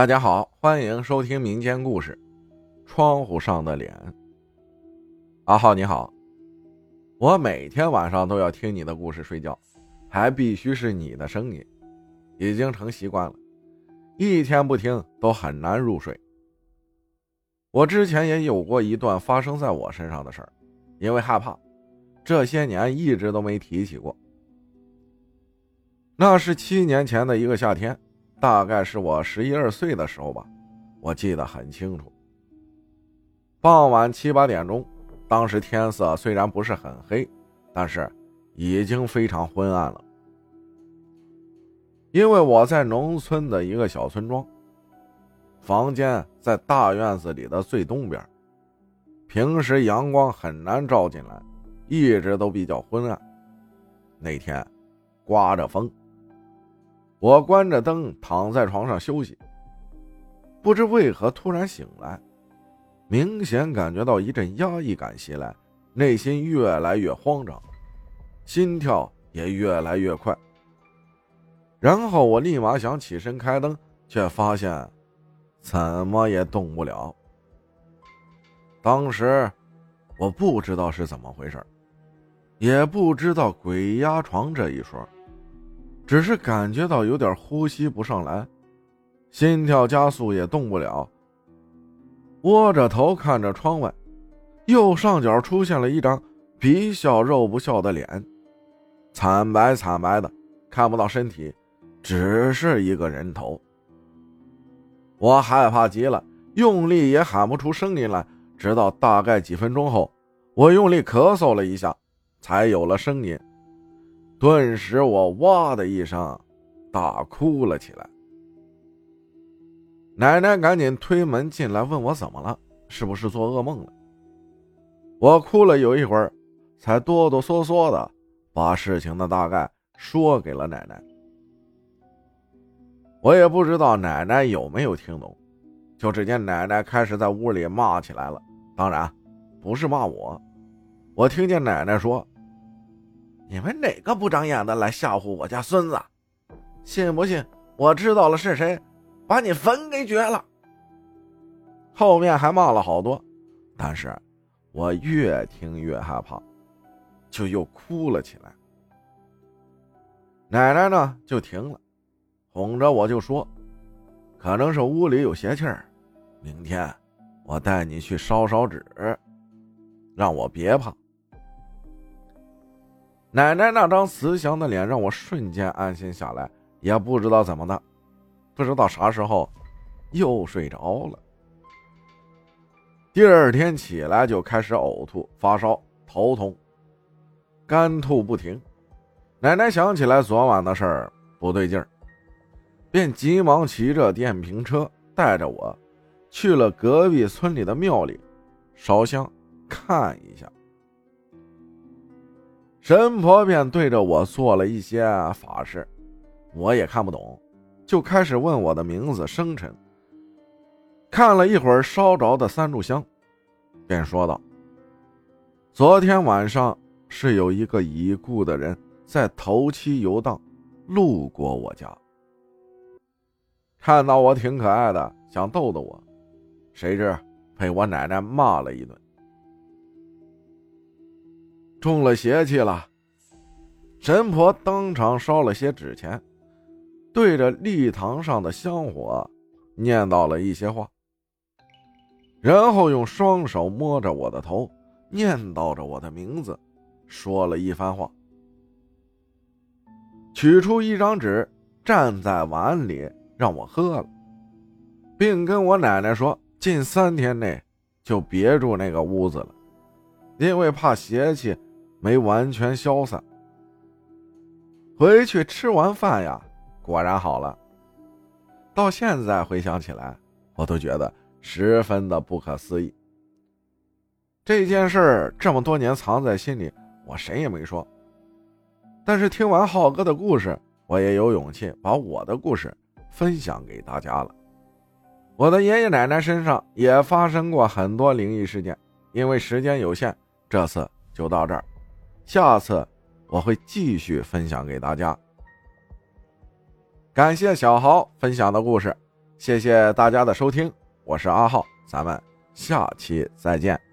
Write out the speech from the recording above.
大家好，欢迎收听民间故事《窗户上的脸》。阿浩你好，我每天晚上都要听你的故事睡觉，还必须是你的声音，已经成习惯了，一天不听都很难入睡。我之前也有过一段发生在我身上的事儿，因为害怕，这些年一直都没提起过。那是七年前的一个夏天。大概是我十一二岁的时候吧，我记得很清楚。傍晚七八点钟，当时天色虽然不是很黑，但是已经非常昏暗了。因为我在农村的一个小村庄，房间在大院子里的最东边，平时阳光很难照进来，一直都比较昏暗。那天，刮着风。我关着灯躺在床上休息，不知为何突然醒来，明显感觉到一阵压抑感袭来，内心越来越慌张，心跳也越来越快。然后我立马想起身开灯，却发现怎么也动不了。当时我不知道是怎么回事，也不知道鬼压床这一说。只是感觉到有点呼吸不上来，心跳加速也动不了。窝着头看着窗外，右上角出现了一张皮笑肉不笑的脸，惨白惨白的，看不到身体，只是一个人头。我害怕极了，用力也喊不出声音来。直到大概几分钟后，我用力咳嗽了一下，才有了声音。顿时，我哇的一声大哭了起来。奶奶赶紧推门进来，问我怎么了，是不是做噩梦了？我哭了有一会儿，才哆哆嗦嗦的把事情的大概说给了奶奶。我也不知道奶奶有没有听懂，就只见奶奶开始在屋里骂起来了。当然，不是骂我，我听见奶奶说。你们哪个不长眼的来吓唬我家孙子？信不信我知道了是谁，把你坟给掘了？后面还骂了好多，但是我越听越害怕，就又哭了起来。奶奶呢就停了，哄着我就说：“可能是屋里有邪气儿，明天我带你去烧烧纸，让我别怕。”奶奶那张慈祥的脸让我瞬间安心下来，也不知道怎么的，不知道啥时候又睡着了。第二天起来就开始呕吐、发烧、头痛、干吐不停。奶奶想起来昨晚的事儿不对劲儿，便急忙骑着电瓶车带着我去了隔壁村里的庙里烧香看一下。神婆便对着我做了一些法事，我也看不懂，就开始问我的名字、生辰。看了一会儿烧着的三炷香，便说道：“昨天晚上是有一个已故的人在头七游荡，路过我家，看到我挺可爱的，想逗逗我，谁知被我奶奶骂了一顿。”中了邪气了，神婆当场烧了些纸钱，对着立堂上的香火念叨了一些话，然后用双手摸着我的头，念叨着我的名字，说了一番话，取出一张纸蘸在碗里让我喝了，并跟我奶奶说，近三天内就别住那个屋子了，因为怕邪气。没完全消散，回去吃完饭呀，果然好了。到现在回想起来，我都觉得十分的不可思议。这件事这么多年藏在心里，我谁也没说。但是听完浩哥的故事，我也有勇气把我的故事分享给大家了。我的爷爷奶奶身上也发生过很多灵异事件，因为时间有限，这次就到这儿。下次我会继续分享给大家。感谢小豪分享的故事，谢谢大家的收听，我是阿浩，咱们下期再见。